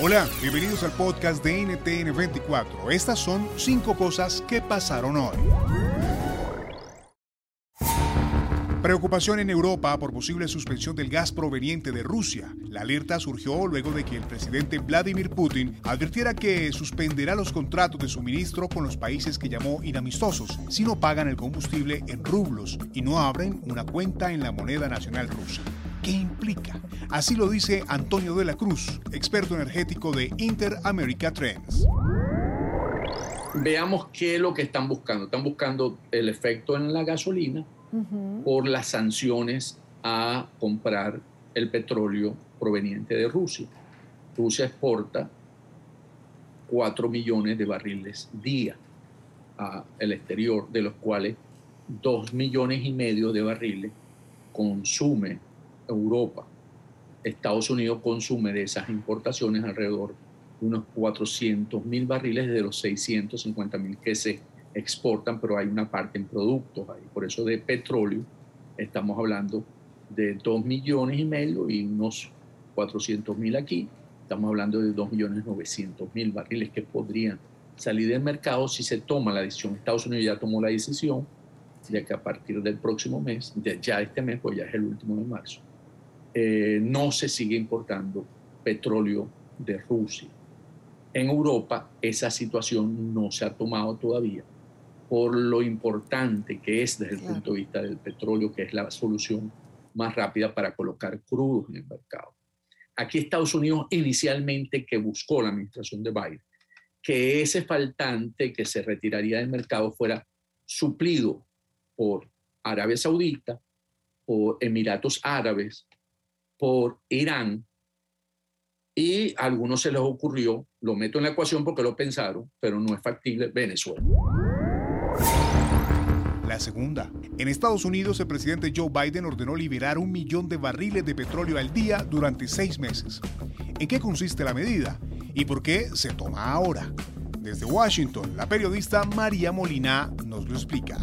Hola, bienvenidos al podcast de NTN 24. Estas son cinco cosas que pasaron hoy. Preocupación en Europa por posible suspensión del gas proveniente de Rusia. La alerta surgió luego de que el presidente Vladimir Putin advirtiera que suspenderá los contratos de suministro con los países que llamó inamistosos si no pagan el combustible en rublos y no abren una cuenta en la moneda nacional rusa. ¿Qué implica? Así lo dice Antonio de la Cruz, experto energético de Inter America Trends. Veamos qué es lo que están buscando. Están buscando el efecto en la gasolina por las sanciones a comprar el petróleo proveniente de Rusia. Rusia exporta 4 millones de barriles día al exterior, de los cuales 2 millones y medio de barriles consume Europa. Estados Unidos consume de esas importaciones alrededor de unos 400 mil barriles de los 650 mil que se exportan, pero hay una parte en productos ahí. Por eso de petróleo estamos hablando de 2 millones y medio y unos 400 mil aquí. Estamos hablando de 2 millones 900 mil barriles que podrían salir del mercado si se toma la decisión. Estados Unidos ya tomó la decisión de que a partir del próximo mes, de ya este mes, pues ya es el último de marzo, eh, no se sigue importando petróleo de Rusia. En Europa esa situación no se ha tomado todavía por lo importante que es desde el punto de vista del petróleo, que es la solución más rápida para colocar crudos en el mercado. Aquí Estados Unidos inicialmente que buscó la administración de Biden, que ese faltante que se retiraría del mercado fuera suplido por Arabia Saudita, por Emiratos Árabes, por Irán, y a algunos se les ocurrió, lo meto en la ecuación porque lo pensaron, pero no es factible, Venezuela. La segunda. En Estados Unidos, el presidente Joe Biden ordenó liberar un millón de barriles de petróleo al día durante seis meses. ¿En qué consiste la medida? ¿Y por qué se toma ahora? Desde Washington, la periodista María Molina nos lo explica.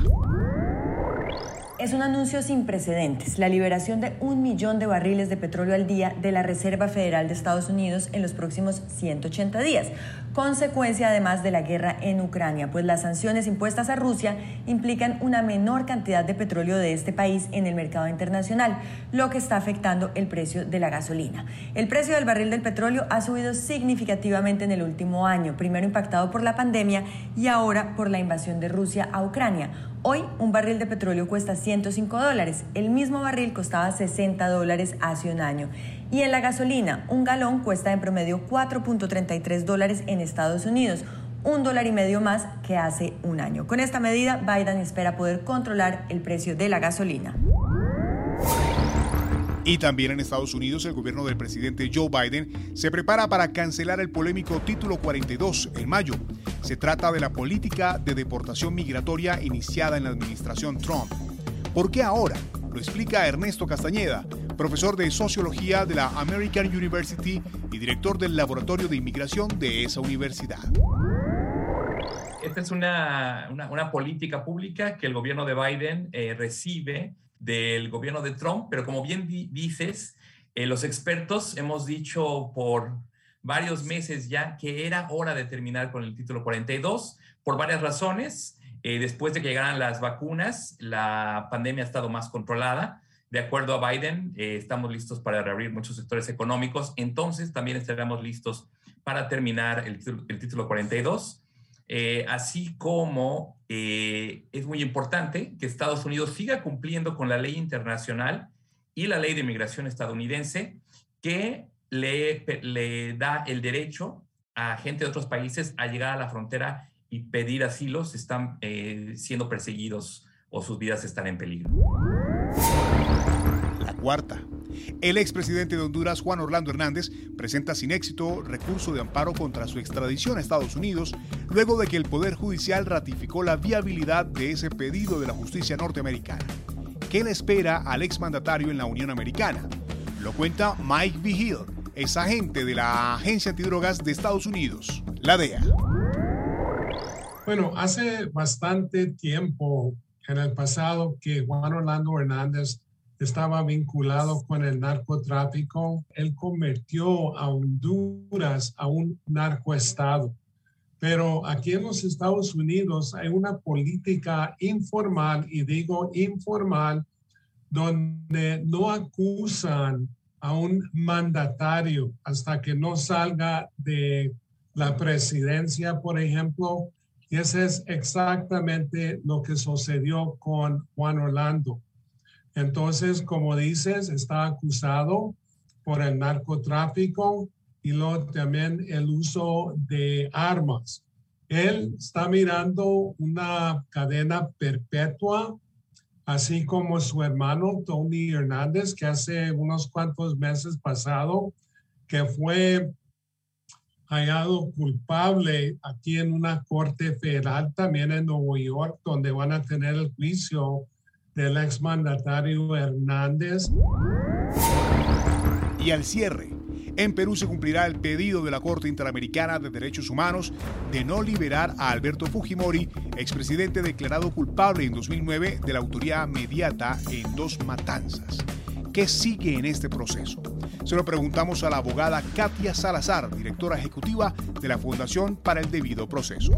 Es un anuncio sin precedentes, la liberación de un millón de barriles de petróleo al día de la Reserva Federal de Estados Unidos en los próximos 180 días, consecuencia además de la guerra en Ucrania, pues las sanciones impuestas a Rusia implican una menor cantidad de petróleo de este país en el mercado internacional, lo que está afectando el precio de la gasolina. El precio del barril del petróleo ha subido significativamente en el último año, primero impactado por la pandemia y ahora por la invasión de Rusia a Ucrania. Hoy un barril de petróleo cuesta 105 dólares, el mismo barril costaba 60 dólares hace un año. Y en la gasolina, un galón cuesta en promedio 4.33 dólares en Estados Unidos, un dólar y medio más que hace un año. Con esta medida, Biden espera poder controlar el precio de la gasolina. Y también en Estados Unidos, el gobierno del presidente Joe Biden se prepara para cancelar el polémico Título 42 en mayo. Se trata de la política de deportación migratoria iniciada en la administración Trump. ¿Por qué ahora? Lo explica Ernesto Castañeda, profesor de Sociología de la American University y director del Laboratorio de Inmigración de esa universidad. Esta es una, una, política pública que el gobierno de Biden eh, recibe del gobierno de Trump, pero como bien dices, eh, los expertos hemos dicho por varios meses ya que era hora de terminar con el título 42 por varias razones. Eh, después de que llegaran las vacunas, la pandemia ha estado más controlada. de acuerdo a Biden, eh, estamos listos para reabrir muchos sectores económicos, entonces también estaremos listos para terminar el, el título 42, eh, así como eh, es muy importante que Estados Unidos siga cumpliendo con la ley internacional y la ley de inmigración estadounidense que le, le da el derecho a gente de otros países a llegar a la frontera y pedir asilo si están siendo perseguidos o sus vidas están en peligro. La cuarta. El expresidente de Honduras, Juan Orlando Hernández, presenta sin éxito recurso de amparo contra su extradición a Estados Unidos, luego de que el Poder Judicial ratificó la viabilidad de ese pedido de la justicia norteamericana. ¿Qué le espera al exmandatario en la Unión Americana? Lo cuenta Mike Vigil, ex agente de la Agencia Antidrogas de Estados Unidos, la DEA. Bueno, hace bastante tiempo en el pasado que Juan Orlando Hernández estaba vinculado con el narcotráfico. Él convirtió a Honduras a un narcoestado. Pero aquí en los Estados Unidos hay una política informal, y digo informal, donde no acusan a un mandatario hasta que no salga de la presidencia, por ejemplo, y ese es exactamente lo que sucedió con Juan Orlando. Entonces, como dices, está acusado por el narcotráfico y luego también el uso de armas. Él está mirando una cadena perpetua, así como su hermano Tony Hernández, que hace unos cuantos meses pasado, que fue hallado culpable aquí en una corte federal también en Nueva York, donde van a tener el juicio del exmandatario Hernández. Y al cierre, en Perú se cumplirá el pedido de la Corte Interamericana de Derechos Humanos de no liberar a Alberto Fujimori, expresidente declarado culpable en 2009 de la autoría mediata en dos matanzas. ¿Qué sigue en este proceso? Se lo preguntamos a la abogada Katia Salazar, directora ejecutiva de la Fundación para el Debido Proceso.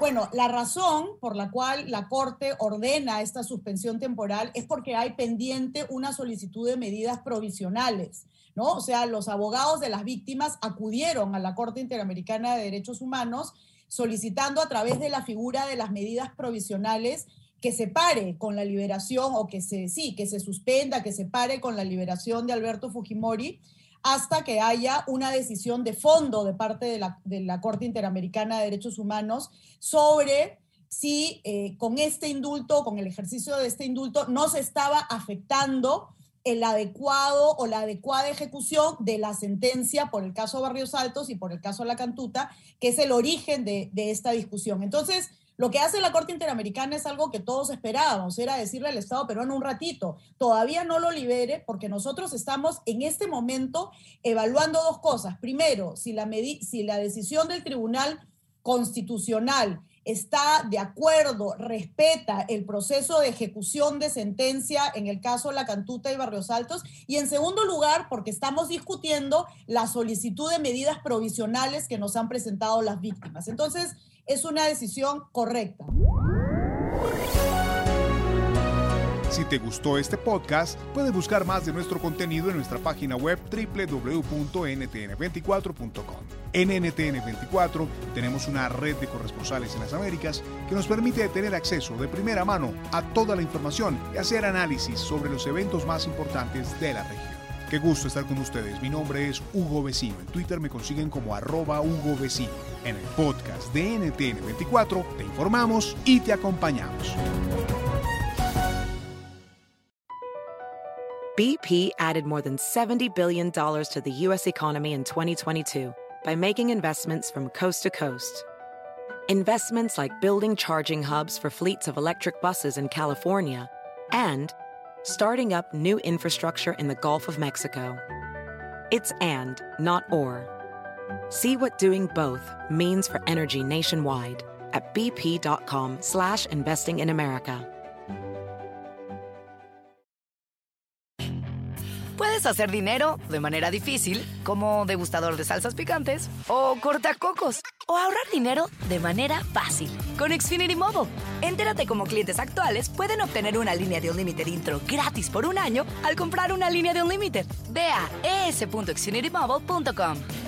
Bueno, la razón por la cual la Corte ordena esta suspensión temporal es porque hay pendiente una solicitud de medidas provisionales, ¿no? O sea, los abogados de las víctimas acudieron a la Corte Interamericana de Derechos Humanos solicitando a través de la figura de las medidas provisionales que se pare con la liberación o que se, sí, que se suspenda, que se pare con la liberación de Alberto Fujimori hasta que haya una decisión de fondo de parte de la, de la Corte Interamericana de Derechos Humanos sobre si eh, con este indulto, con el ejercicio de este indulto, no se estaba afectando el adecuado o la adecuada ejecución de la sentencia por el caso Barrios Altos y por el caso La Cantuta, que es el origen de, de esta discusión. Entonces, lo que hace la Corte Interamericana es algo que todos esperábamos, era decirle al Estado peruano un ratito, todavía no lo libere porque nosotros estamos en este momento evaluando dos cosas. Primero, si la, si la decisión del Tribunal Constitucional está de acuerdo, respeta el proceso de ejecución de sentencia en el caso La Cantuta y Barrios Altos. Y en segundo lugar, porque estamos discutiendo la solicitud de medidas provisionales que nos han presentado las víctimas. Entonces, es una decisión correcta. Si te gustó este podcast, puedes buscar más de nuestro contenido en nuestra página web www.ntn24.com. En NTN24 tenemos una red de corresponsales en las Américas que nos permite tener acceso de primera mano a toda la información y hacer análisis sobre los eventos más importantes de la región. Qué gusto estar con ustedes. Mi nombre es Hugo Vecino. En Twitter me consiguen como arroba Hugo Vecino. En el podcast de NTN24 te informamos y te acompañamos. BP added more than $70 billion to the U.S. economy in 2022 by making investments from coast to coast. Investments like building charging hubs for fleets of electric buses in California and starting up new infrastructure in the Gulf of Mexico. It's and, not or. See what doing both means for energy nationwide at bp.com slash investing in America. Puedes hacer dinero de manera difícil, como degustador de salsas picantes, o cortacocos, o ahorrar dinero de manera fácil con Xfinity Mobile. Entérate cómo clientes actuales pueden obtener una línea de Unlimited intro gratis por un año al comprar una línea de Unlimited. Ve a es.xfinitymobile.com.